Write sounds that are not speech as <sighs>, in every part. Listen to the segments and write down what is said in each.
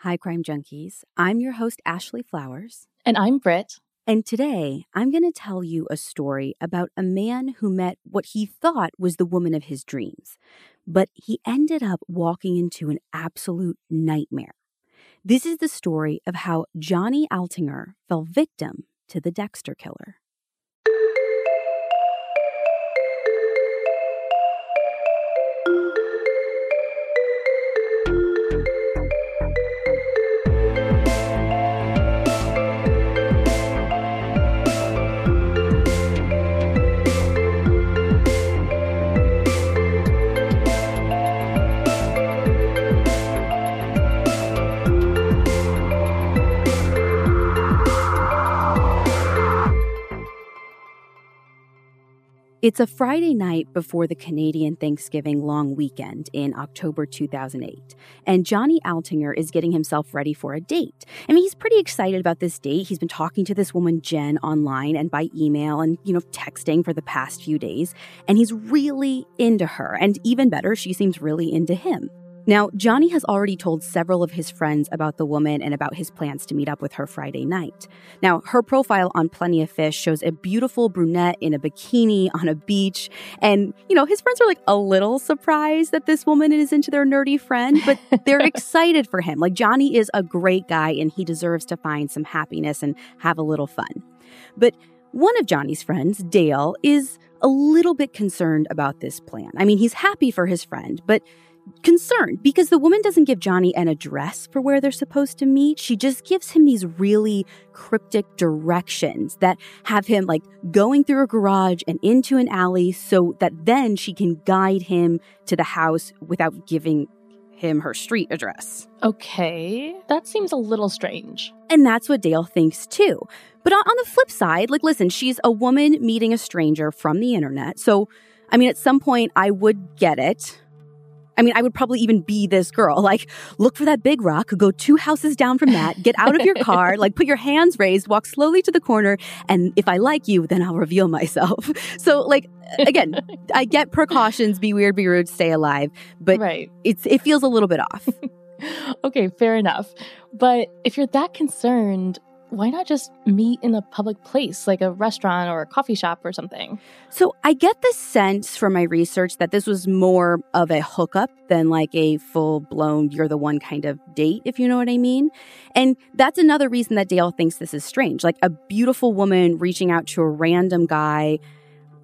Hi, Crime Junkies. I'm your host, Ashley Flowers. And I'm Britt. And today, I'm going to tell you a story about a man who met what he thought was the woman of his dreams, but he ended up walking into an absolute nightmare. This is the story of how Johnny Altinger fell victim to the Dexter killer. It's a Friday night before the Canadian Thanksgiving long weekend in October 2008, and Johnny Altinger is getting himself ready for a date. I mean, he's pretty excited about this date. He's been talking to this woman, Jen, online and by email and, you know, texting for the past few days, and he's really into her. And even better, she seems really into him. Now, Johnny has already told several of his friends about the woman and about his plans to meet up with her Friday night. Now, her profile on Plenty of Fish shows a beautiful brunette in a bikini on a beach. And, you know, his friends are like a little surprised that this woman is into their nerdy friend, but they're <laughs> excited for him. Like, Johnny is a great guy and he deserves to find some happiness and have a little fun. But one of Johnny's friends, Dale, is a little bit concerned about this plan. I mean, he's happy for his friend, but concerned because the woman doesn't give Johnny an address for where they're supposed to meet. She just gives him these really cryptic directions that have him like going through a garage and into an alley so that then she can guide him to the house without giving him her street address. Okay, that seems a little strange. And that's what Dale thinks too. But on, the flip side, like, listen, she's a woman meeting a stranger from the internet. So, I mean, at some point, I would get it. I mean, I would probably even be this girl. <laughs> Like, look for that big rock, go two houses down from that, get out of your car, <laughs> like put your hands raised, walk slowly to the corner, and if I like you, then I'll reveal myself. <laughs> So, like, again, I get precautions, be weird, be rude, stay alive, but right. it's it feels a little bit off. okay, fair enough. But if you're that concerned, why not just meet in a public place like a restaurant or a coffee shop or something? So I get the sense from my research that this was more of a hookup than like a full blown you're the one kind of date, if you know what I mean. And that's another reason that Dale thinks this is strange. Like a beautiful woman reaching out to a random guy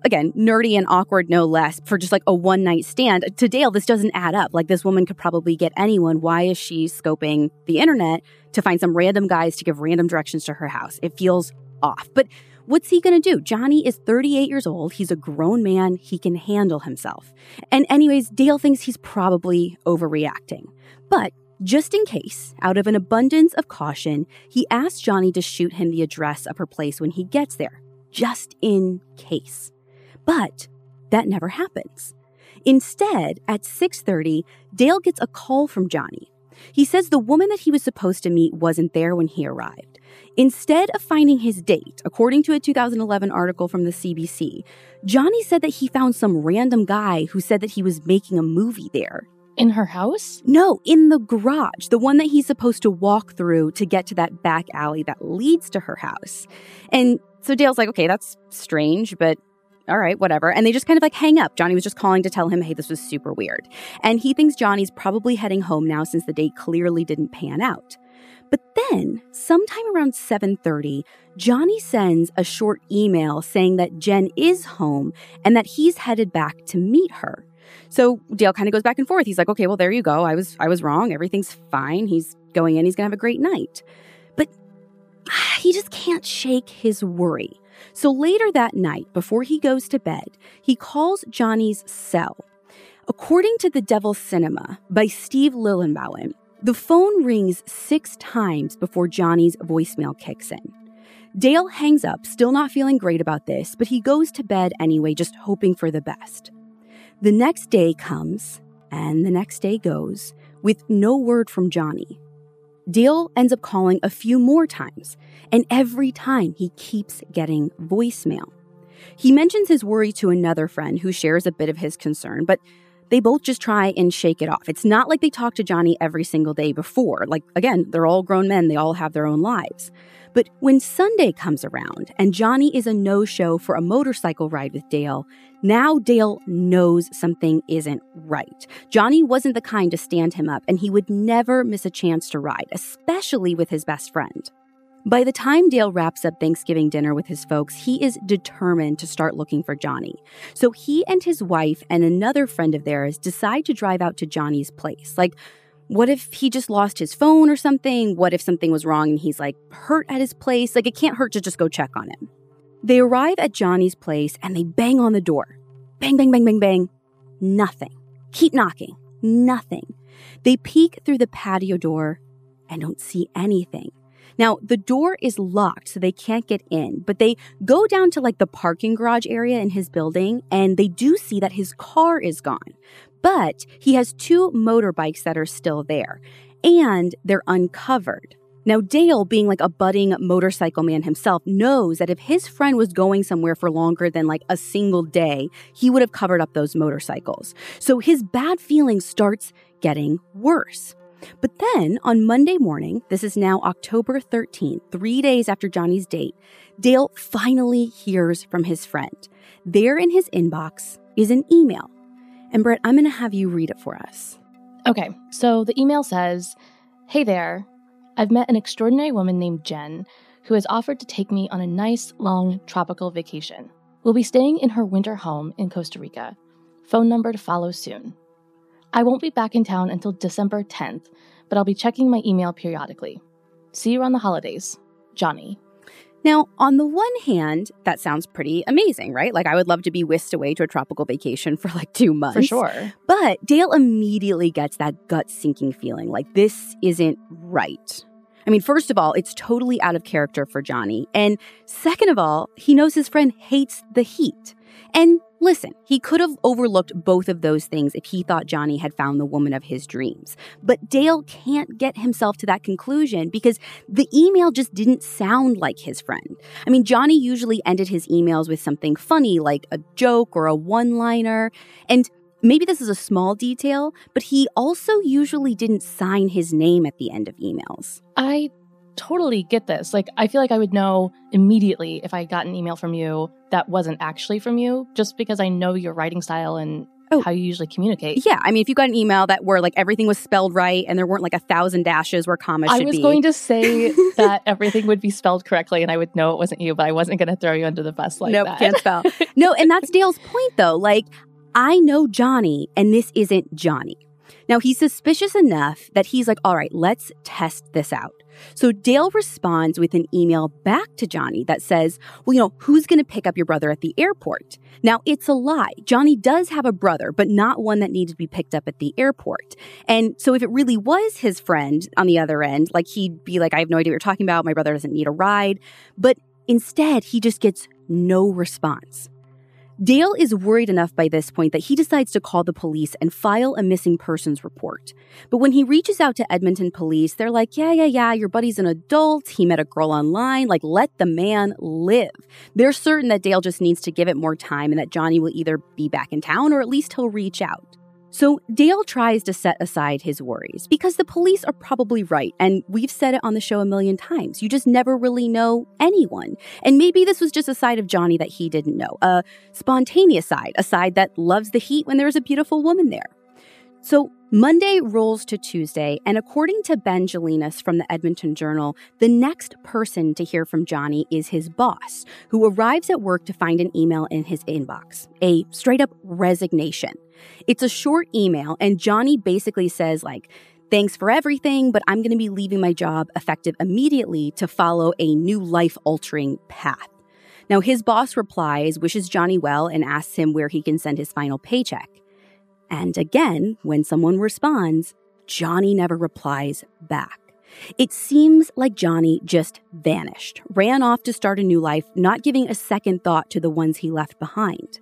again, nerdy and awkward no less, for just like a one night stand. To Dale, this doesn't add up. Like, this woman could probably get anyone. Why is she scoping the internet to find some random guys to give random directions to her house? It feels off. But what's he going to do? Johnny is 38 years old. He's a grown man. He can handle himself. And, anyways, Dale thinks he's probably overreacting. But just in case, out of an abundance of caution, he asks Johnny to shoot him the address of her place when he gets there. Just in case. But that never happens. Instead, at 6:30, Dale gets a call from Johnny. He says the woman that he was supposed to meet wasn't there when he arrived. Instead of finding his date, according to a 2011 article from the CBC, Johnny said that he found some random guy who said that he was making a movie there. In her house? No, in the garage, the one that he's supposed to walk through to get to that back alley that leads to her house. And so Dale's like, okay, that's strange, but all right, whatever. And they just kind of like hang up. Johnny was just calling to tell him, hey, this was super weird. And he thinks Johnny's probably heading home now since the date clearly didn't pan out. But then, sometime around 7:30, Johnny sends a short email saying that Jen is home and that he's headed back to meet her. So Dale kind of goes back and forth. He's like, "Okay, well there you go. I was I was wrong. Everything's fine. He's going in. He's going to have a great night." But <sighs> he just can't shake his worry. So later that night, before he goes to bed, he calls Johnny's cell. According to The Devil's Cinema by Steve Lillebuen, the phone rings six times before Johnny's voicemail kicks in. Dale hangs up, still not feeling great about this, but he goes to bed anyway, just hoping for the best. The next day comes, and the next day goes, with no word from Johnny. Dale ends up calling a few more times, and every time he keeps getting voicemail. He mentions his worry to another friend who shares a bit of his concern, but they both just try and shake it off. It's not like they talk to Johnny every single day before. Like, again, they're all grown men, they all have their own lives. But when Sunday comes around and Johnny is a no show for a motorcycle ride with Dale, now Dale knows something isn't right. Johnny wasn't the kind to stand him up, and he would never miss a chance to ride, especially with his best friend. By the time Dale wraps up Thanksgiving dinner with his folks, he is determined to start looking for Johnny. So he and his wife and another friend of theirs decide to drive out to Johnny's place. Like, what if he just lost his phone or something? What if something was wrong and he's like hurt at his place? Like, it can't hurt to just go check on him. They arrive at Johnny's place and they bang on the door. Bang, bang, bang, bang, bang. Nothing. Keep knocking. Nothing. They peek through the patio door and don't see anything. Now, the door is locked, so they can't get in, but they go down to like the parking garage area in his building and they do see that his car is gone. But he has two motorbikes that are still there and they're uncovered. Now, Dale, being like a budding motorcycle man himself, knows that if his friend was going somewhere for longer than like a single day, he would have covered up those motorcycles. So his bad feeling starts getting worse. But then on Monday morning, this is now October 13th, three days after Johnny's date, Dale finally hears from his friend. There in his inbox is an email. And Britt, I'm going to have you read it for us. Okay, so the email says Hey there, I've met an extraordinary woman named Jen who has offered to take me on a nice, long, tropical vacation. We'll be staying in her winter home in Costa Rica. Phone number to follow soon. I won't be back in town until December 10th, but I'll be checking my email periodically. See you on the holidays. Johnny. Now, on the one hand, that sounds pretty amazing, right? Like, I would love to be whisked away to a tropical vacation for like two months. For sure. But Dale immediately gets that gut sinking feeling like this isn't right. I mean, first of all, it's totally out of character for Johnny. And second of all, he knows his friend hates the heat. And listen, he could have overlooked both of those things if he thought Johnny had found the woman of his dreams. But Dale can't get himself to that conclusion because the email just didn't sound like his friend. I mean, Johnny usually ended his emails with something funny like a joke or a one liner. And Maybe this is a small detail, but he also usually didn't sign his name at the end of emails. I totally get this. Like, I feel like I would know immediately if I got an email from you that wasn't actually from you, just because I know your writing style and oh. how you usually communicate. Yeah, I mean, if you got an email that where like everything was spelled right and there weren't like a thousand dashes where commas should be. I was be. going to say <laughs> that everything would be spelled correctly and I would know it wasn't you, but I wasn't going to throw you under the bus like nope, that. can't spell. <laughs> no, and that's Dale's point though. Like, I know Johnny, and this isn't Johnny. Now, he's suspicious enough that he's like, all right, let's test this out. So Dale responds with an email back to Johnny that says, well, you know, who's going to pick up your brother at the airport? Now, it's a lie. Johnny does have a brother, but not one that needs to be picked up at the airport. And so if it really was his friend on the other end, like he'd be like, I have no idea what you're talking about. My brother doesn't need a ride. But instead, he just gets no response. Dale is worried enough by this point that he decides to call the police and file a missing persons report. But when he reaches out to Edmonton police, they're like, yeah, yeah, yeah, your buddy's an adult. He met a girl online. Like, let the man live. They're certain that Dale just needs to give it more time and that Johnny will either be back in town or at least he'll reach out. So Dale tries to set aside his worries because the police are probably right. And we've said it on the show a million times. You just never really know anyone. And maybe this was just a side of Johnny that he didn't know a spontaneous side, a side that loves the heat when there's a beautiful woman there. So Monday rolls to Tuesday, and according to Ben Gelinas from the Edmonton Journal, the next person to hear from Johnny is his boss, who arrives at work to find an email in his inbox, a straight up resignation. It's a short email, and Johnny basically says, like, Thanks for everything, but I'm going to be leaving my job effective immediately to follow a new life altering path. Now, his boss replies, wishes Johnny well, and asks him where he can send his final paycheck. And again, when someone responds, Johnny never replies back. It seems like Johnny just vanished, ran off to start a new life, not giving a second thought to the ones he left behind.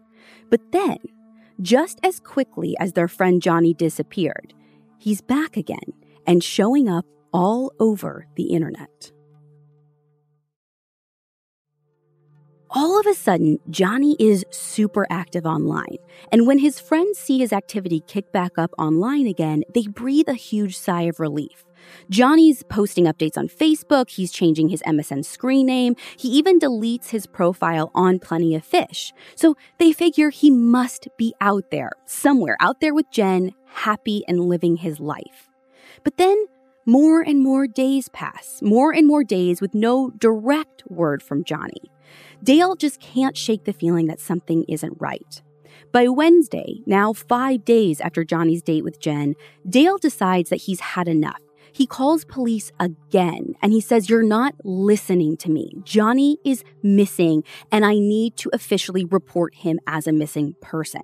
But then, just as quickly as their friend Johnny disappeared, he's back again and showing up all over the internet. All of a sudden, Johnny is super active online. And when his friends see his activity kick back up online again, they breathe a huge sigh of relief. Johnny's posting updates on Facebook, he's changing his MSN screen name, he even deletes his profile on Plenty of Fish. So they figure he must be out there, somewhere out there with Jen, happy and living his life. But then more and more days pass, more and more days with no direct word from Johnny. Dale just can't shake the feeling that something isn't right. By Wednesday, now five days after Johnny's date with Jen, Dale decides that he's had enough. He calls police again and he says, You're not listening to me. Johnny is missing and I need to officially report him as a missing person.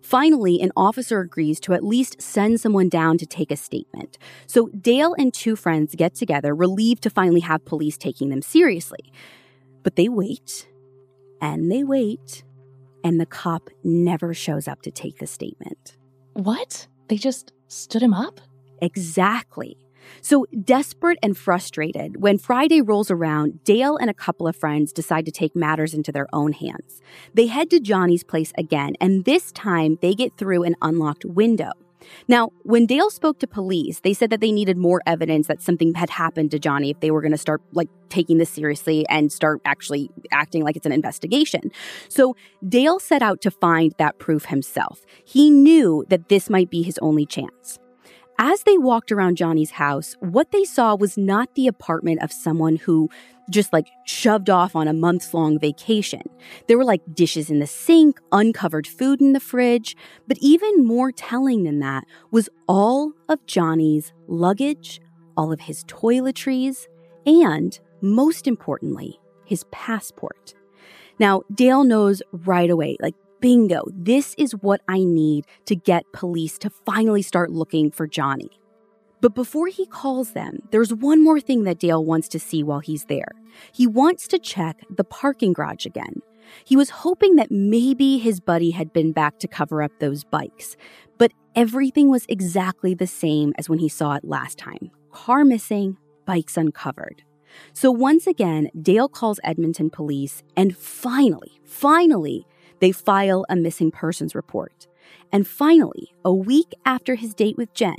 Finally, an officer agrees to at least send someone down to take a statement. So Dale and two friends get together, relieved to finally have police taking them seriously. But they wait and they wait, and the cop never shows up to take the statement. What? They just stood him up? Exactly. So, desperate and frustrated, when Friday rolls around, Dale and a couple of friends decide to take matters into their own hands. They head to Johnny's place again, and this time they get through an unlocked window. Now, when Dale spoke to police, they said that they needed more evidence that something had happened to Johnny if they were going to start like taking this seriously and start actually acting like it's an investigation. So, Dale set out to find that proof himself. He knew that this might be his only chance. As they walked around Johnny's house, what they saw was not the apartment of someone who just like shoved off on a months long vacation. There were like dishes in the sink, uncovered food in the fridge, but even more telling than that was all of Johnny's luggage, all of his toiletries, and most importantly, his passport. Now, Dale knows right away, like, bingo, this is what I need to get police to finally start looking for Johnny. But before he calls them, there's one more thing that Dale wants to see while he's there. He wants to check the parking garage again. He was hoping that maybe his buddy had been back to cover up those bikes, but everything was exactly the same as when he saw it last time car missing, bikes uncovered. So once again, Dale calls Edmonton police, and finally, finally, they file a missing persons report. And finally, a week after his date with Jen,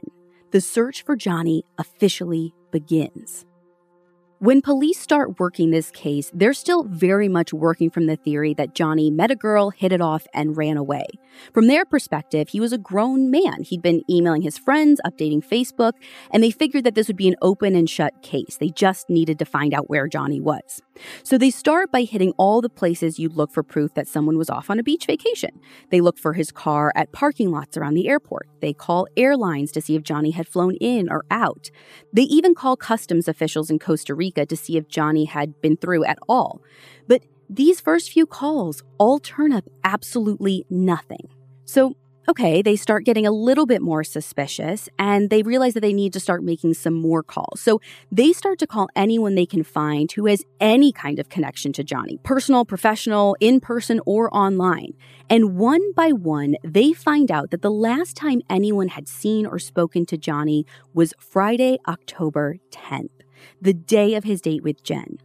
the search for Johnny officially begins. When police start working this case, they're still very much working from the theory that Johnny met a girl, hit it off, and ran away. From their perspective, he was a grown man. He'd been emailing his friends, updating Facebook, and they figured that this would be an open and shut case. They just needed to find out where Johnny was. So they start by hitting all the places you'd look for proof that someone was off on a beach vacation. They look for his car at parking lots around the airport. They call airlines to see if Johnny had flown in or out. They even call customs officials in Costa Rica to see if Johnny had been through at all. But these first few calls all turn up absolutely nothing. So Okay, they start getting a little bit more suspicious and they realize that they need to start making some more calls. So they start to call anyone they can find who has any kind of connection to Johnny personal, professional, in person, or online. And one by one, they find out that the last time anyone had seen or spoken to Johnny was Friday, October 10th, the day of his date with Jen.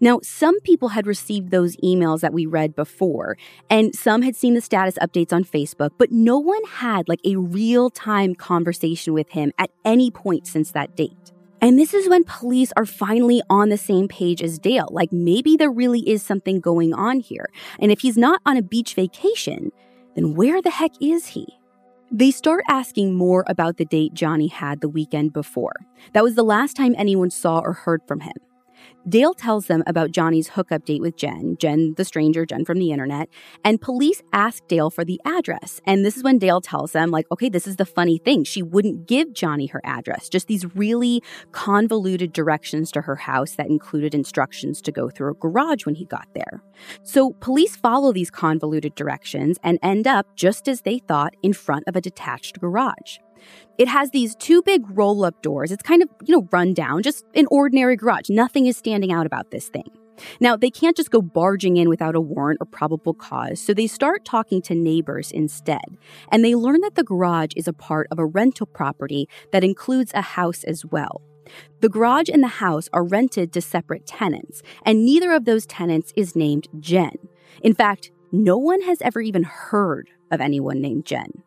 Now, some people had received those emails that we read before, and some had seen the status updates on Facebook, but no one had like a real time conversation with him at any point since that date. And this is when police are finally on the same page as Dale. Like maybe there really is something going on here. And if he's not on a beach vacation, then where the heck is he? They start asking more about the date Johnny had the weekend before. That was the last time anyone saw or heard from him. Dale tells them about Johnny's hookup date with Jen, Jen the stranger, Jen from the internet, and police ask Dale for the address. And this is when Dale tells them, like, okay, this is the funny thing. She wouldn't give Johnny her address, just these really convoluted directions to her house that included instructions to go through a garage when he got there. So police follow these convoluted directions and end up, just as they thought, in front of a detached garage. It has these two big roll up doors. It's kind of, you know, run down, just an ordinary garage. Nothing is standing out about this thing. Now, they can't just go barging in without a warrant or probable cause, so they start talking to neighbors instead. And they learn that the garage is a part of a rental property that includes a house as well. The garage and the house are rented to separate tenants, and neither of those tenants is named Jen. In fact, no one has ever even heard of anyone named Jen.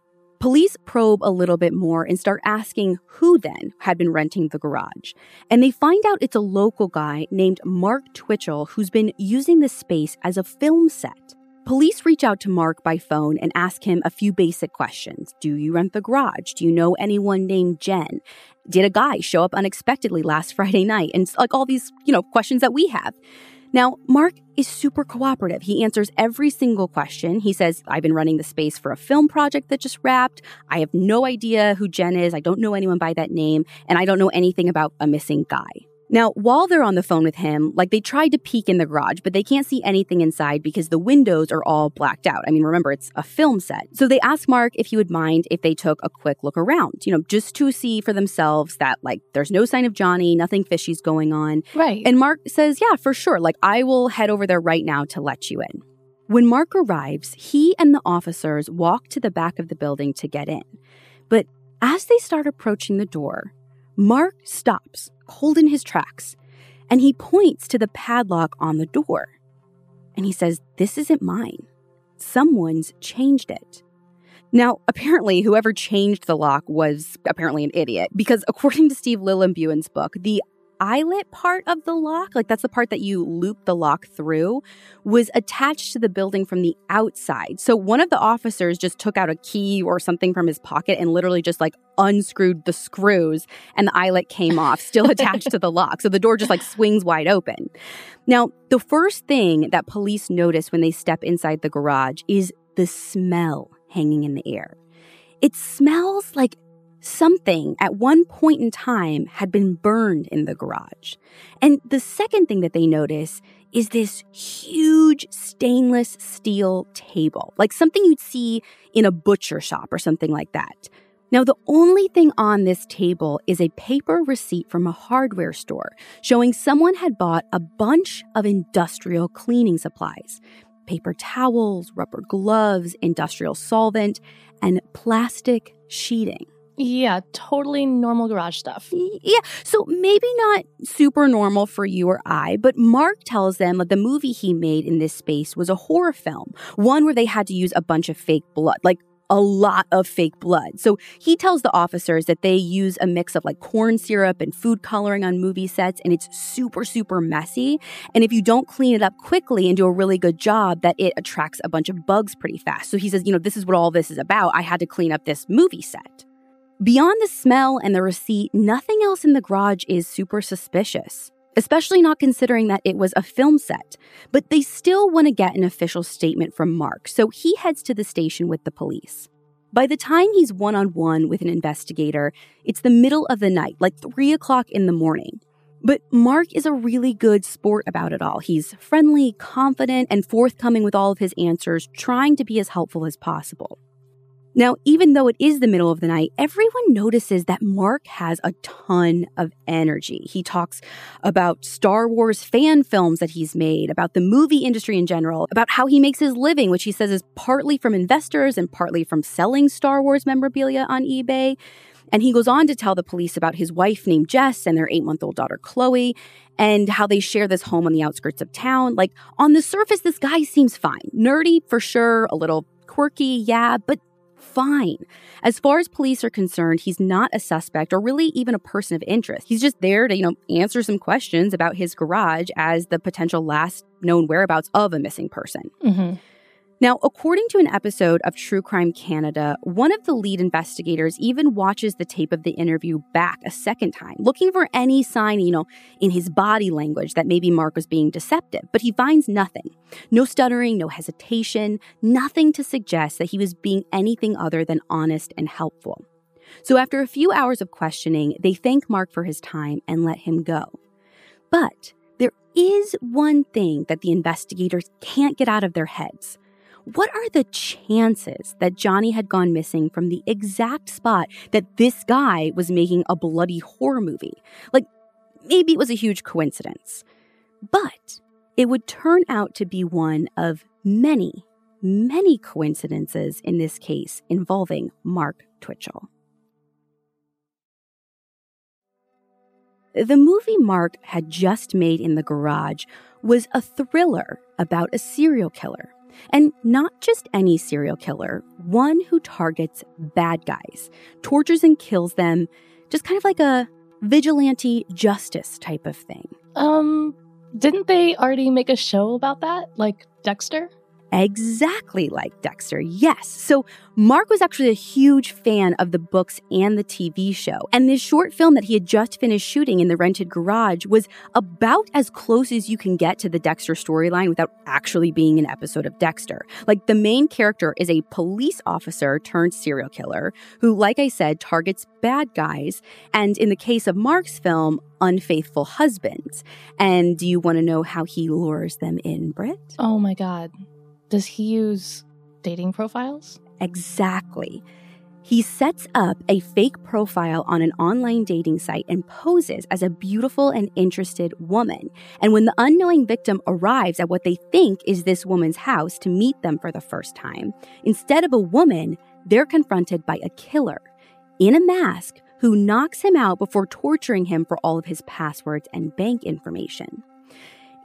Police probe a little bit more and start asking who then had been renting the garage. And they find out it's a local guy named Mark Twitchell who's been using the space as a film set. Police reach out to Mark by phone and ask him a few basic questions. Do you rent the garage? Do you know anyone named Jen? Did a guy show up unexpectedly last <laughs> Friday night? And like all these, you know, questions that we have. Now, Mark is super cooperative. He answers every single question. He says, I've been running the space for a film project that just wrapped. I have no idea who Jen is. I don't know anyone by that name. And I don't know anything about a missing guy. Now, while they're on the phone with him, like they tried to peek in the garage, but they can't see anything inside because the windows are all blacked out. I mean, remember, it's a film set. So they asked Mark if he would mind if they took a quick look around, you know, just to see for themselves that, like, there's no sign of Johnny, nothing fishy's going on. Right. And Mark says, yeah, for sure. Like, I will head over there right now to let you in. When Mark arrives, he and the officers walk to the back of the building to get in. But as they start approaching the door, Mark stops cold in his tracks, and he points to the padlock on the door. And he says, This isn't mine. Someone's changed it. Now, apparently, whoever changed the lock was apparently an idiot because, according to Steve Lillebuen's book, the eyelet part of the lock, like that's the part that you loop the lock through, was attached to the building from the outside. So one of the officers just took out a key or something from his pocket and literally just like unscrewed the screws and the eyelet came off, <laughs> still attached to the lock. So the door just like swings wide open. Now, the first thing that police notice when they step inside the garage is the smell hanging in the air. It smells like something at one point in time had been burned in the garage. And the second thing that they notice is this huge stainless steel table, like something you'd see in a butcher shop or something like that. Now, the only thing on this table is a paper receipt from a hardware store showing someone had bought a bunch of industrial cleaning supplies paper towels, rubber gloves, industrial solvent, and plastic sheeting. Yeah, totally normal garage stuff. Yeah, so maybe not super normal for you or I, but Mark tells them that the movie he made in this space was a horror film, one where they had to use a bunch of fake blood, like a lot of fake blood. So he tells the officers that they use a mix of like corn syrup and food coloring on movie sets, and it's super, super messy. And if you don't clean it up quickly and do a really good job, that it attracts a bunch of bugs pretty fast. So he says, you know, this is what all this is about. I had to clean up this movie set. Beyond the smell and the receipt, nothing else in the garage is super suspicious, especially not considering that it was a film set. But they still want to get an official statement from Mark, so he heads to the station with the police. By the time he's one on one with an investigator, it's the middle of the night, like 3 o'clock in the morning. But Mark is a really good sport about it all. He's friendly, confident, and forthcoming with all of his answers, trying to be as helpful as possible. Now, even though it is the middle of the night, everyone notices that Mark has a ton of energy. He talks about Star Wars fan films that he's made, about the movie industry in general, about how he makes his living, which he says is partly from investors and partly from selling Star Wars memorabilia on eBay. And he goes on to tell the police about his wife named Jess and their eight month old daughter Chloe and how they share this home on the outskirts of town. Like, on the surface, this guy seems fine. Nerdy for sure, a little quirky, yeah, but fine. As far as police are concerned, he's not a suspect or really even a person of interest. He's just there to, you know, answer some questions about his garage as the potential last known whereabouts of a missing person. Mm-hmm. Now, according to an episode of True Crime Canada, one of the lead investigators even watches the tape of the interview back a second time, looking for any sign, you know, in his body language that maybe Mark was being deceptive, but he finds nothing. No stuttering, no hesitation, nothing to suggest that he was being anything other than honest and helpful. So after a few hours of questioning, they thank Mark for his time and let him go. But there is one thing that the investigators can't get out of their heads. What are the chances that Johnny had gone missing from the exact spot that this guy was making a bloody horror movie? Like, maybe it was a huge coincidence. But it would turn out to be one of many, many coincidences in this case involving Mark Twitchell. The movie Mark had just made in the garage was a thriller about a serial killer. And not just any serial killer, one who targets bad guys, tortures and kills them, just kind of like a vigilante justice type of thing. Um, didn't they already make a show about that? Like Dexter? Exactly like Dexter, yes. So, Mark was actually a huge fan of the books and the TV show. And this short film that he had just finished shooting in the rented garage was about as close as you can get to the Dexter storyline without actually being an episode of Dexter. Like, the main character is a police officer turned serial killer who, like I said, targets bad guys. And in the case of Mark's film, unfaithful husbands. And do you want to know how he lures them in, Britt? Oh my God. Does he use dating profiles? Exactly. He sets up a fake profile on an online dating site and poses as a beautiful and interested woman. And when the unknowing victim arrives at what they think is this woman's house to meet them for the first time, instead of a woman, they're confronted by a killer in a mask who knocks him out before torturing him for all of his passwords and bank information.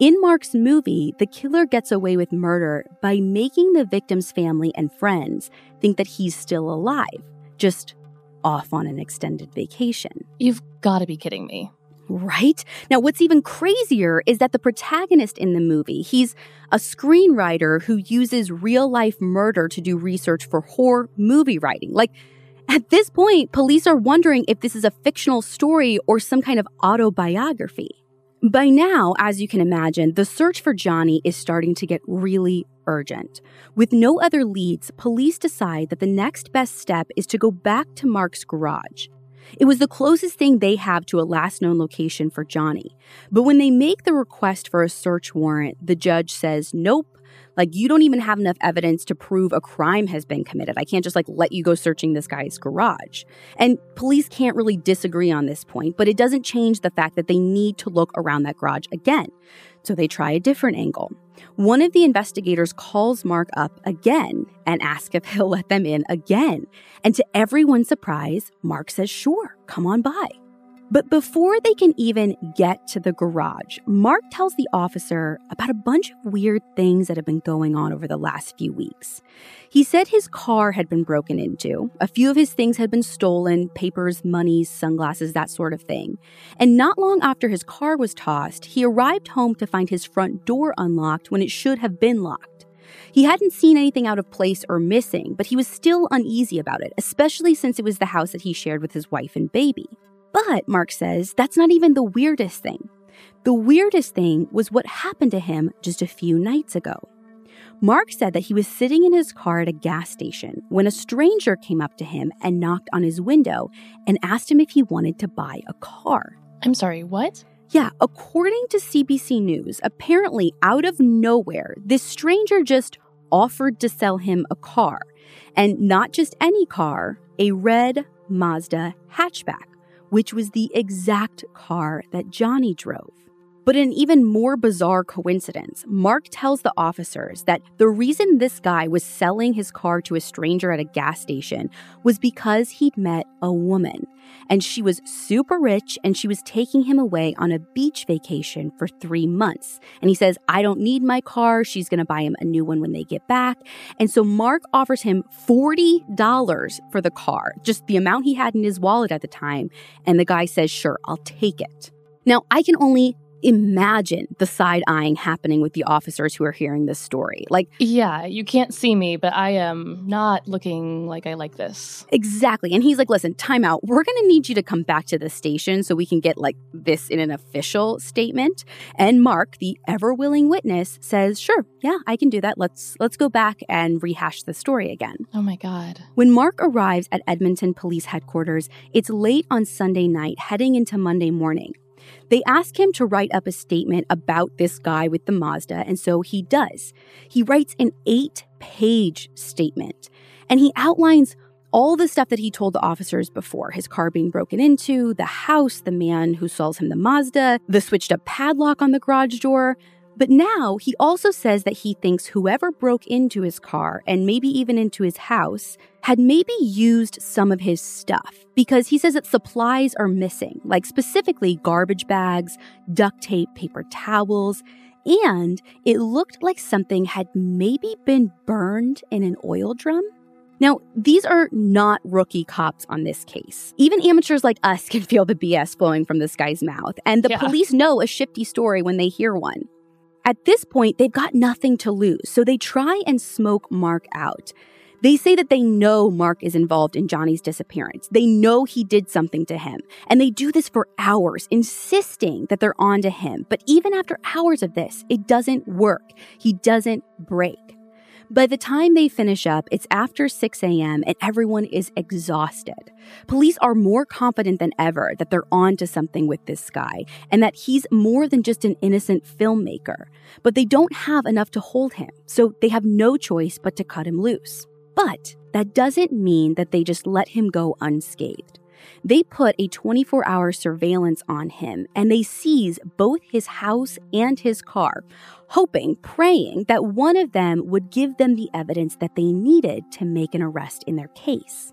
In Mark's movie, the killer gets away with murder by making the victim's family and friends think that he's still alive, just off on an extended vacation. You've got to be kidding me. Right? Now, what's even crazier is that the protagonist in the movie, he's a screenwriter who uses real life murder to do research for horror movie writing. Like, at this point, police are wondering if this is a fictional story or some kind of autobiography. By now, as you can imagine, the search for Johnny is starting to get really urgent. With no other leads, police decide that the next best step is to go back to Mark's garage. It was the closest thing they have to a last known location for Johnny. But when they make the request for a search warrant, the judge says, nope, like, you don't even have enough evidence to prove a crime has been committed. I can't just like let you go searching this guy's garage. And police can't really disagree on this point, but it doesn't change the fact that they need to look around that garage again. So they try a different angle. One of the investigators calls Mark up again and asks if <laughs> he'll let them in again. And to everyone's surprise, Mark says, sure, come on by. But before they can even get to the garage, Mark tells the officer about a bunch of weird things that have been going on over the last few weeks. He said his car had been broken into, a few of his things had been stolen papers, money, sunglasses, that sort of thing. And not long after his car was tossed, he arrived home to find his front door unlocked when it should have been locked. He hadn't seen anything out of place or missing, but he was still uneasy about it, especially since it was the house that he shared with his wife and baby. But, Mark says, that's not even the weirdest thing. The weirdest thing was what happened to him just a few nights ago. Mark said that he was sitting in his car at a gas station when a stranger came up to him and knocked on his window and asked him if he wanted to buy a car. I'm sorry, what? Yeah, according to CBC News, apparently out of nowhere, this stranger just offered to sell him a car. And not just any car, a red Mazda hatchback which was the exact car that Johnny drove. But an even more bizarre coincidence, Mark tells the officers that the reason this guy was selling his car to a stranger at a gas station was because he'd met a woman. And she was super rich and she was taking him away on a beach vacation for three months. And he says, I don't need my car. She's going to buy him a new one when they get back. And so Mark offers him $40 for the car, just the amount he had in his wallet at the time. And the guy says, Sure, I'll take it. Now, I can only imagine the side eyeing happening with the officers who are hearing this story. Like, yeah, you can't see me, but I am not looking like I like this. Exactly. And he's like, listen, time out. We're going to need you to come back to the station so we can get like this in an official statement. And Mark, the ever willing witness, says, sure, yeah, I can do that. Let's let's go back and rehash the story again. Oh my God. When Mark arrives at Edmonton Police Headquarters, it's late on Sunday night, heading into Monday morning. They ask him to write up a statement about this guy with the Mazda, and so he does. He writes an eight page statement, and he outlines all the stuff that he told the officers before his car being broken into, the house, the man who sells him the Mazda, the switched up padlock on the garage door. But now he also says that he thinks whoever broke into his car and maybe even into his house had maybe used some of his stuff because he says that supplies are missing, like specifically garbage bags, duct tape, paper towels, and it looked like something had maybe been burned in an oil drum. Now, these are not rookie cops on this case. Even amateurs like us <laughs> can feel the BS flowing from this guy's mouth, and the Yeah. police know a shifty story when they hear one. At this point, they've got nothing to lose, so they try and smoke Mark out. They say that they know Mark is involved in Johnny's disappearance. They know he did something to him. And they do this for hours, insisting that they're on to him. But even after hours of this, it doesn't work. He doesn't break. By the time they finish up, it's after 6 a.m. and everyone is exhausted. Police are more confident than ever that they're on to something with this guy and that he's more than just an innocent filmmaker. But they don't have enough to hold him, so they have no choice but to cut him loose. But that doesn't mean that they just let him go unscathed. They put a 24 hour surveillance on him and they seize both his house and his car, hoping, praying that one of them would give them the evidence that they needed to make an arrest in their case.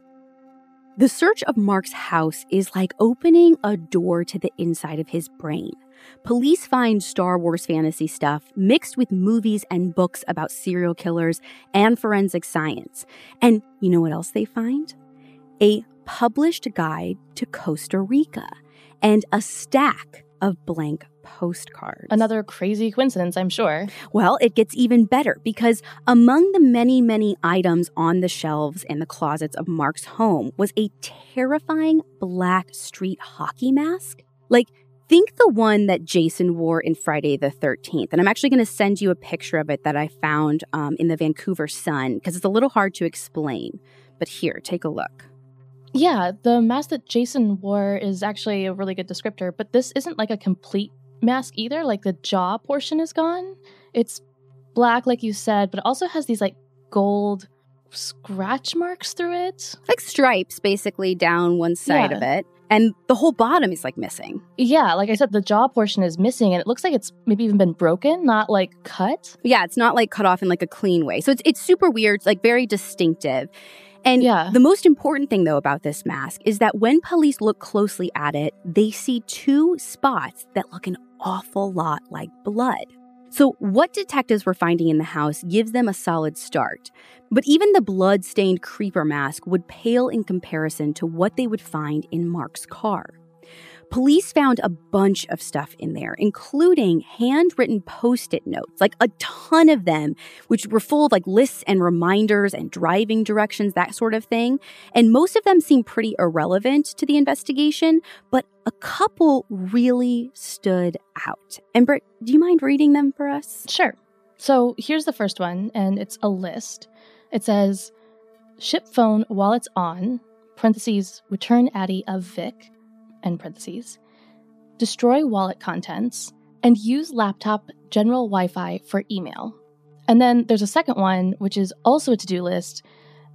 The search of Mark's house is like opening a door to the inside of his brain. Police find Star Wars fantasy stuff mixed with movies and books about serial killers and forensic science. And you know what else they find? A published guide to Costa Rica and a stack of blank postcards. Another crazy coincidence, I'm sure. Well, it gets even better because among the many, many items on the shelves and the closets of Mark's home was a terrifying black street hockey mask. Like, think the one that Jason wore in Friday the 13th. And I'm actually going to send you a picture of it that I found um, in the Vancouver Sun because it's a little hard to explain. But here, take a look. Yeah, the mask that Jason wore is actually a really good descriptor, but this isn't like a complete mask either. Like the jaw portion is gone. It's black, like you said, but it also has these like gold scratch marks through it. Like stripes basically down one side Yeah. of it. And the whole bottom is like missing. Yeah, like I said, the jaw portion is missing and it looks like it's maybe even been broken, not like cut. Yeah, it's not like cut off in like a clean way. So it's it's super weird, it's like very distinctive. And Yeah. the most important thing though about this mask is that when police look closely at it, they see two spots that look an awful lot like blood. So what detectives were finding in the house gives them a solid start. But even the blood-stained creeper mask would pale in comparison to what they would find in Mark's car. Police found a bunch of stuff in there, including handwritten post it notes, like a ton of them, which were full of like lists and reminders and driving directions, that sort of thing. And most of them seem pretty irrelevant to the investigation, but a couple really stood out. And Britt, do you mind reading them for us? Sure. So here's the first one, and it's a list. It says, ship phone while it's on, parentheses, return Addy of Vic, end parentheses, destroy wallet contents, and use laptop general Wi Fi for email. And then there's a second one, which is also a to do list,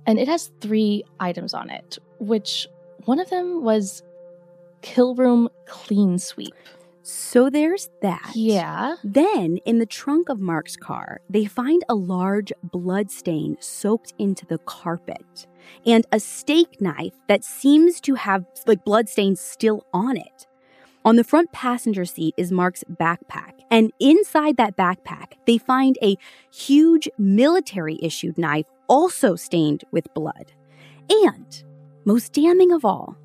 and it has three items on it, which one of them was kill room clean sweep. So there's that. Yeah. Then, in the trunk of Mark's car, they find a large blood stain soaked into the carpet and a steak knife that seems to have like blood stains still on it. On the front passenger seat is Mark's backpack, and inside that backpack, they find a huge military issued knife also stained with blood. And, most damning of all,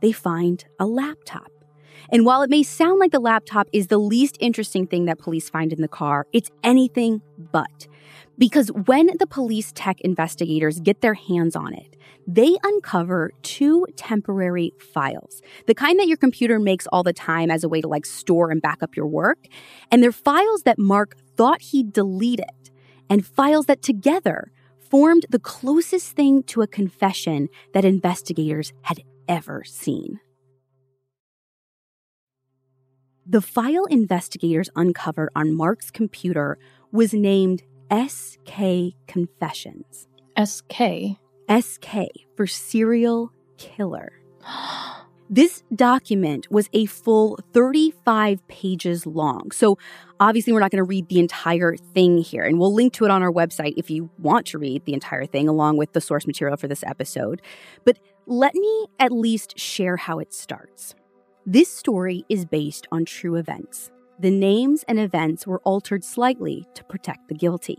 they find a laptop. And while it may sound like the laptop is the least interesting thing that police find in the car, it's anything but. Because when the police tech investigators get their hands on it, they uncover two temporary files, the kind that your computer makes all the time as a way to like store and back up your work. And they're files that Mark thought he deleted, and files that together formed the closest thing to a confession that investigators had ever seen. The file investigators uncovered on Mark's computer was named SK Confessions. SK. SK for serial killer. This document was a full 35 pages long. So, obviously, we're not going to read the entire thing here, and we'll link to it on our website if you want to read the entire thing along with the source material for this episode. But let me at least share how it starts. This story is based on true events. The names and events were altered slightly to protect the guilty.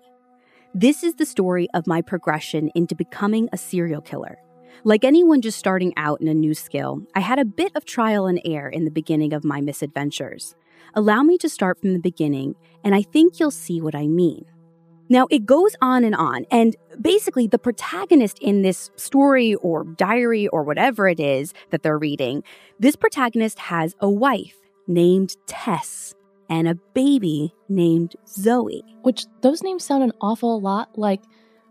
This is the story of my progression into becoming a serial killer. Like anyone just starting out in a new skill, I had a bit of trial and error in the beginning of my misadventures. Allow me to start from the beginning, and I think you'll see what I mean. Now, it goes on and on, and basically, the protagonist in this story or diary or whatever it is that they're reading, this protagonist has a wife named Tess and a baby named Zoe. Which those names sound an awful lot like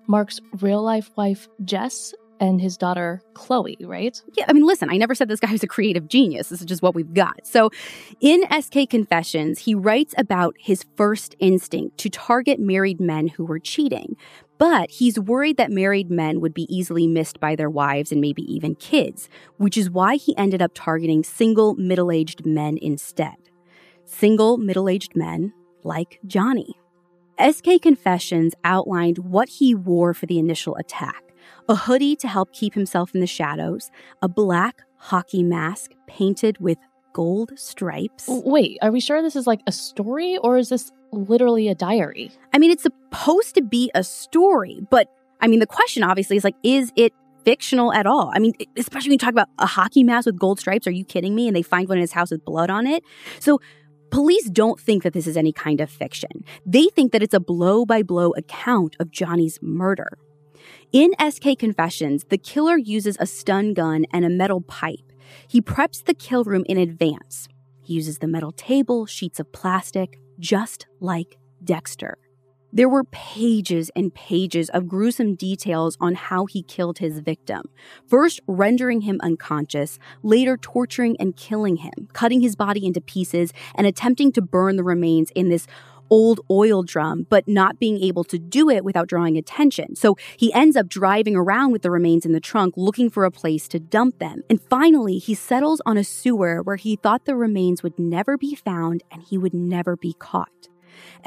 Mark's real life wife, Jess, and his daughter Chloe, right? Yeah, I mean, listen, I never said this guy was a creative genius. This is just what we've got. So, in SK Confessions, he writes about his first instinct to target married men who were cheating. But he's worried that married men would be easily missed by their wives and maybe even kids, which is why he ended up targeting single middle aged men instead. Single middle aged men like Johnny. SK Confessions outlined what he wore for the initial attack a hoodie to help keep himself in the shadows, a black hockey mask painted with gold stripes. Wait, are we sure this is like a story or is this literally a diary? I mean, it's supposed to be a story, but I mean, the question obviously is like, is it fictional at all? I mean, especially when you talk about a hockey mask with gold stripes. Are you kidding me? And they find one in his house with blood on it. So, Police don't think that this is any kind of fiction. They think that it's a blow by blow account of Johnny's murder. In SK Confessions, the killer uses a stun gun and a metal pipe. He preps the kill room in advance. He uses the metal table, sheets of plastic, just like Dexter. There were pages and pages of gruesome details on how he killed his victim. First, rendering him unconscious, later, torturing and killing him, cutting his body into pieces, and attempting to burn the remains in this old oil drum, but not being able to do it without drawing attention. So he ends up driving around with the remains in the trunk looking for a place to dump them. And finally, he settles on a sewer where he thought the remains would never be found and he would never be caught.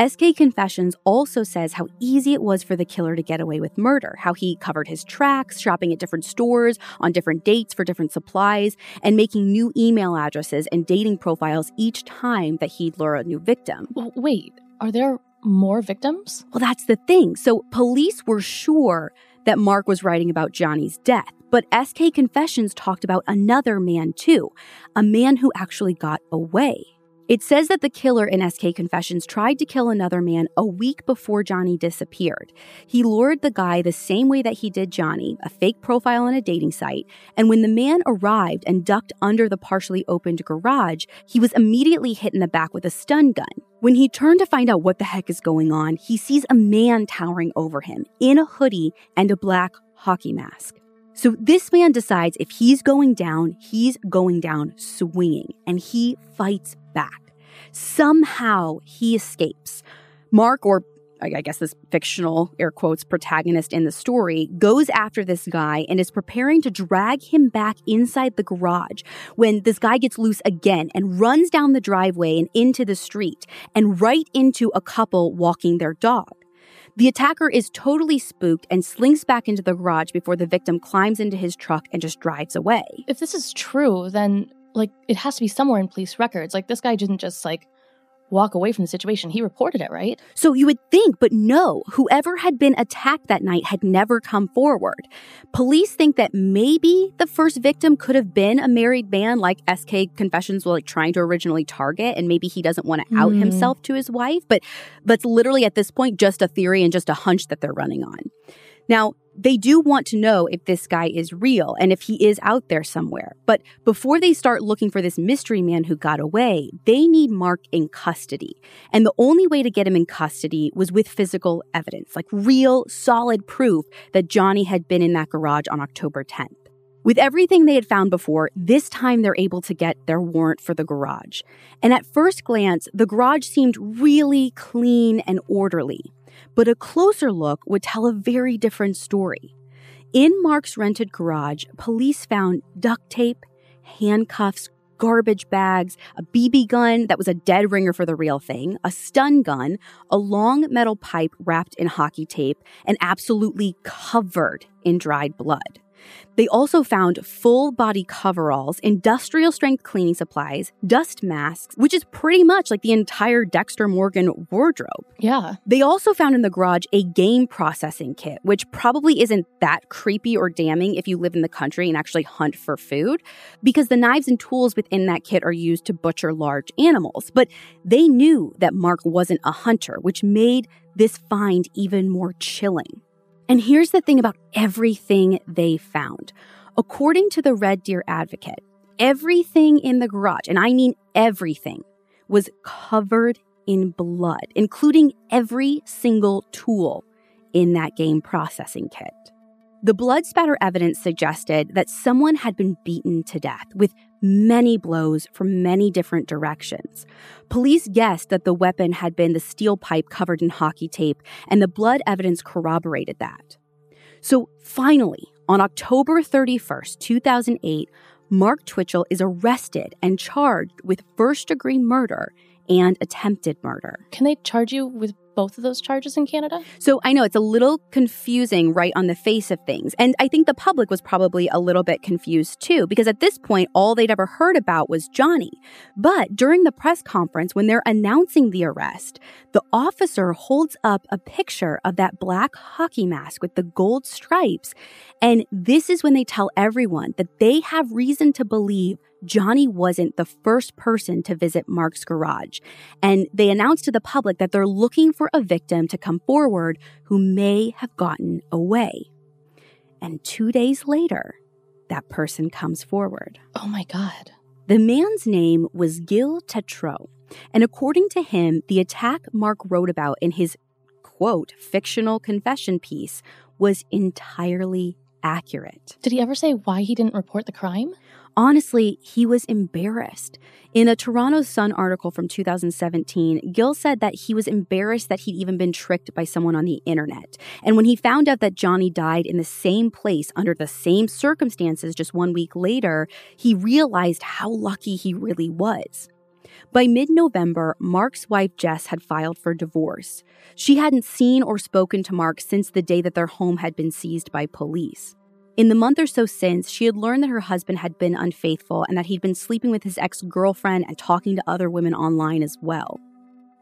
SK Confessions also says how easy it was for the killer to get away with murder, how he covered his tracks, shopping at different stores on different dates for different supplies, and making new email addresses and dating profiles each time that he'd lure a new victim. Well, wait, are there more victims? Well, that's the thing. So, police were sure that Mark was writing about Johnny's death, but SK Confessions talked about another man too, a man who actually got away. It says that the killer in SK Confessions tried to kill another man a week before Johnny disappeared. He lured the guy the same way that he did Johnny, a fake profile on a dating site, and when the man arrived and ducked under the partially opened garage, he was immediately hit in the back with a stun gun. When he turned to find out what the heck is going on, he sees a man towering over him in a hoodie and a black hockey mask. So this man decides if he's going down, he's going down swinging, and he fights back. Somehow he escapes. Mark, or I guess this fictional air quotes protagonist in the story, goes after this guy and is preparing to drag him back inside the garage when this guy gets loose again and runs down the driveway and into the street and right into a couple walking their dog. The attacker is totally spooked and slinks back into the garage before the victim climbs into his truck and just drives away. If this is true, then like it has to be somewhere in police records. Like this guy didn't just like walk away from the situation. He reported it, right? So you would think, but no, whoever had been attacked that night had never come forward. Police think that maybe the first victim could have been a married man like SK Confessions was like trying to originally target and maybe he doesn't want to out mm. himself to his wife, but that's literally at this point just a theory and just a hunch that they're running on. Now, they do want to know if this guy is real and if he is out there somewhere. But before they start looking for this mystery man who got away, they need Mark in custody. And the only way to get him in custody was with physical evidence, like real, solid proof that Johnny had been in that garage on October 10th. With everything they had found before, this time they're able to get their warrant for the garage. And at first glance, the garage seemed really clean and orderly. But a closer look would tell a very different story. In Mark's rented garage, police found duct tape, handcuffs, garbage bags, a BB gun that was a dead ringer for the real thing, a stun gun, a long metal pipe wrapped in hockey tape, and absolutely covered in dried blood. They also found full body coveralls, industrial strength cleaning supplies, dust masks, which is pretty much like the entire Dexter Morgan wardrobe. Yeah. They also found in the garage a game processing kit, which probably isn't that creepy or damning if you live in the country and actually hunt for food, because the knives and tools within that kit are used to butcher large animals. But they knew that Mark wasn't a hunter, which made this find even more chilling. And here's the thing about everything they found. According to the Red Deer Advocate, everything in the garage, and I mean everything, was covered in blood, including every single tool in that game processing kit. The blood spatter evidence suggested that someone had been beaten to death with many blows from many different directions. Police guessed that the weapon had been the steel pipe covered in hockey tape, and the blood evidence corroborated that. So finally, on October 31st, 2008, Mark Twitchell is arrested and charged with first degree murder and attempted murder. Can they charge you with both of those charges in Canada? So I know it's a little confusing right on the face of things. And I think the public was probably a little bit confused too, because at this point, all they'd ever heard about was Johnny. But during the press conference, when they're announcing the arrest, the officer holds up a picture of that black hockey mask with the gold stripes. And this is when they tell everyone that they have reason to believe Johnny wasn't the first person to visit Mark's garage, and they announced to the public that they're looking for a victim to come forward who may have gotten away. And two days later, that person comes forward. Oh my God. The man's name was Gil Tetreault, and according to him, the attack Mark wrote about in his quote, fictional confession piece was entirely accurate. Did he ever say why he didn't report the crime? Honestly, he was embarrassed. In a Toronto Sun article from 2017, Gil said that he was embarrassed that he'd even been tricked by someone on the internet. And when he found out that Johnny died in the same place under the same circumstances just one week later, he realized how lucky he really was. By mid November, Mark's wife Jess had filed for divorce. She hadn't seen or spoken to Mark since the day that their home had been seized by police. In the month or so since, she had learned that her husband had been unfaithful and that he'd been sleeping with his ex girlfriend and talking to other women online as well.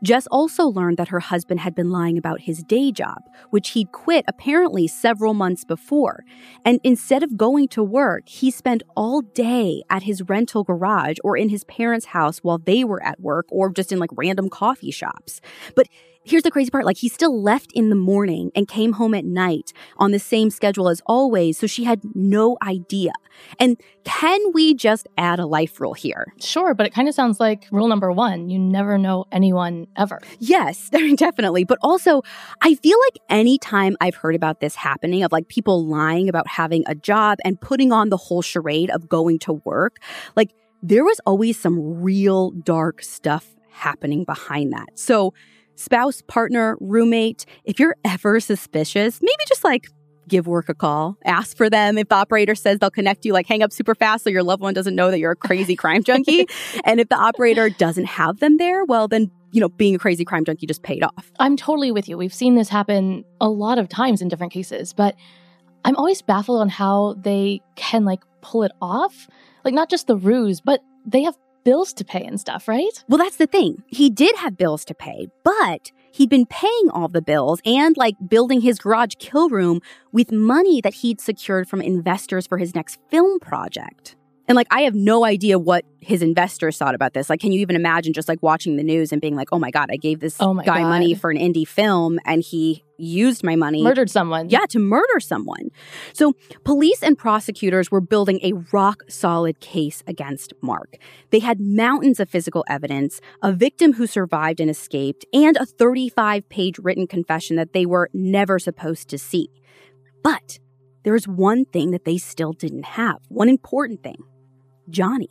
Jess also learned that her husband had been lying about his day job, which he'd quit apparently several months before. And instead of going to work, he spent all day at his rental garage or in his parents' house while they were at work or just in like random coffee shops. But here's the crazy part like he still left in the morning and came home at night on the same schedule as always so she had no idea. And can we just add a life rule here? Sure, but it kind of sounds like rule number one you never know anyone ever. yes <laughs> definitely but also i feel like anytime i've heard about this happening of like people lying about having a job and putting on the whole charade of going to work like there was always some real dark stuff happening behind that. So spouse, partner, roommate, if you're ever suspicious, maybe just like give work a call, ask for them. If the operator says they'll connect you, like hang up super fast so your loved one doesn't know that you're a crazy crime junkie. <laughs> and if the operator doesn't have them there, well, then, you know, being a crazy crime junkie just paid off. I'm totally with you. We've seen this happen a lot of times in different cases, but I'm always baffled on how they can like pull it off. Like, not just the ruse, but they have bills to pay and stuff, right? Well, that's the thing. He did have bills to pay, but he'd been paying all the bills and like building his garage kill room with money that he'd secured from investors for his next film project. And like, I have no idea what his investors thought about this. Like, can you even imagine just like watching the news and being like, oh my God, I gave this Oh guy God. money for an indie film and he used my money. Murdered someone. Yeah, to murder someone. So, police and prosecutors were building a rock solid case against Mark. They had mountains of physical evidence, a victim who survived and escaped, and a 35 page written confession that they were never supposed to see. But there was one thing that they still didn't have, one important thing Johnny.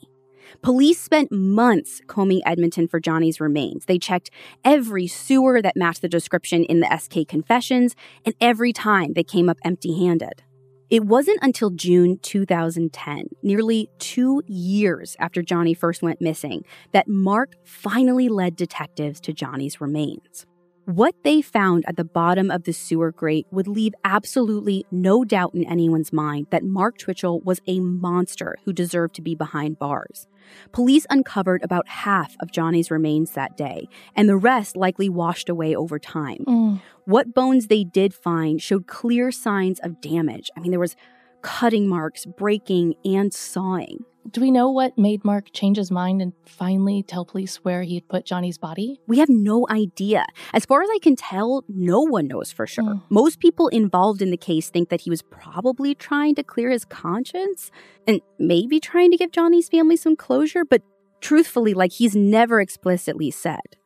Police spent months combing Edmonton for Johnny's remains. They checked every sewer that matched the description in the SK confessions, and every time they came up empty handed. It wasn't until June 2010, nearly two years after Johnny first went missing, that Mark finally led detectives to Johnny's remains. What they found at the bottom of the sewer grate would leave absolutely no doubt in anyone's mind that Mark Twitchell was a monster who deserved to be behind bars. Police uncovered about half of Johnny's remains that day, and the rest likely washed away over time. Mm. What bones they did find showed clear signs of damage. I mean, there was cutting marks, breaking, and sawing. Do we know what made Mark change his mind and finally tell police where he had put Johnny's body? We have no idea. As far as I can tell, no one knows for sure. Mm. Most people involved in the case think that he was probably trying to clear his conscience and maybe trying to give Johnny's family some closure, but truthfully, like he's never explicitly said.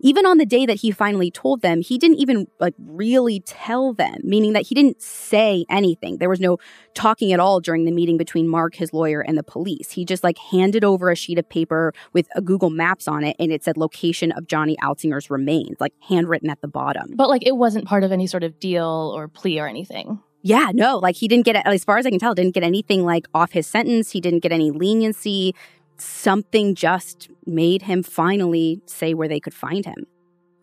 Even on the day that he finally told them, he didn't even like really tell them, meaning that he didn't say anything. There was no talking at all during the meeting between Mark, his lawyer, and the police. He just like handed over a sheet of paper with a Google Maps on it and it said location of Johnny Altinger's remains, like handwritten at the bottom. But like it wasn't part of any sort of deal or plea or anything. Yeah, no, like he didn't get, as far as I can tell, didn't get anything like off his sentence. He didn't get any leniency. Something just made him finally say where they could find him.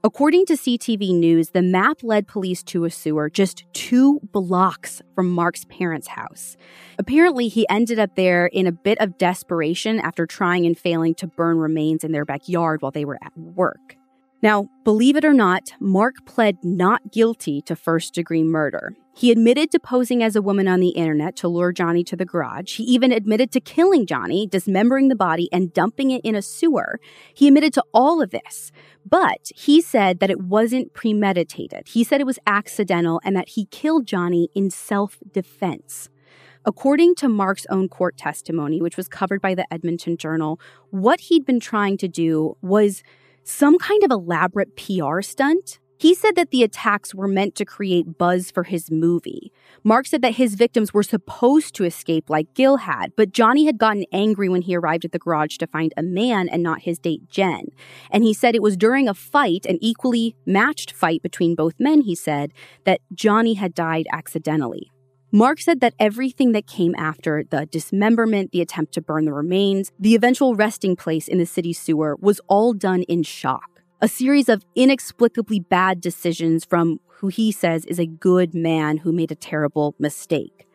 According to CTV News, the map led police to a sewer just two blocks from Mark's parents' house. Apparently, he ended up there in a bit of desperation after trying and failing to burn remains in their backyard while they were at work. Now, believe it or not, Mark pled not guilty to first degree murder. He admitted to posing as a woman on the internet to lure Johnny to the garage. He even admitted to killing Johnny, dismembering the body, and dumping it in a sewer. He admitted to all of this, but he said that it wasn't premeditated. He said it was accidental and that he killed Johnny in self defense. According to Mark's own court testimony, which was covered by the Edmonton Journal, what he'd been trying to do was some kind of elaborate PR stunt. He said that the attacks were meant to create buzz for his movie. Mark said that his victims were supposed to escape like Gil had, but Johnny had gotten angry when he arrived at the garage to find a man and not his date Jen. And he said it was during a fight, an equally matched fight between both men, he said, that Johnny had died accidentally. Mark said that everything that came after the dismemberment, the attempt to burn the remains, the eventual resting place in the city sewer was all done in shock. A series of inexplicably bad decisions from who he says is a good man who made a terrible mistake.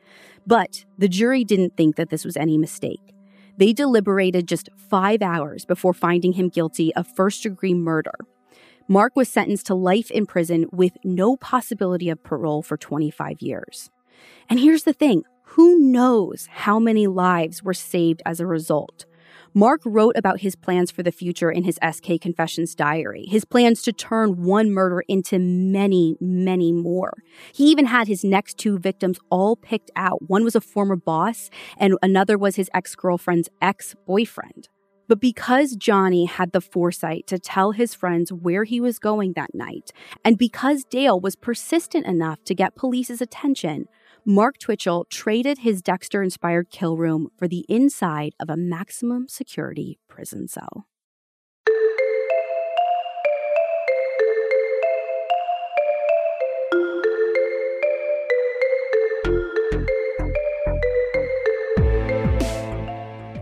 But the jury didn't think that this was any mistake. They deliberated just five hours before finding him guilty of first degree murder. Mark was sentenced to life in prison with no possibility of parole for 25 years. And here's the thing who knows how many lives were saved as a result? Mark wrote about his plans for the future in his SK Confessions diary, his plans to turn one murder into many, many more. He even had his next two victims all picked out. One was a former boss, and another was his ex girlfriend's ex boyfriend. But because Johnny had the foresight to tell his friends where he was going that night, and because Dale was persistent enough to get police's attention, Mark Twitchell traded his Dexter inspired kill room for the inside of a maximum security prison cell.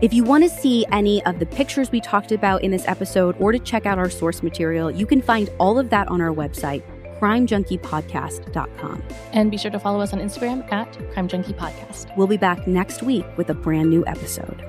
If you want to see any of the pictures we talked about in this episode or to check out our source material, you can find all of that on our website, crimejunkiepodcast.com. And be sure to follow us on Instagram at Crime Junkie Podcast. We'll be back next week with a brand new episode.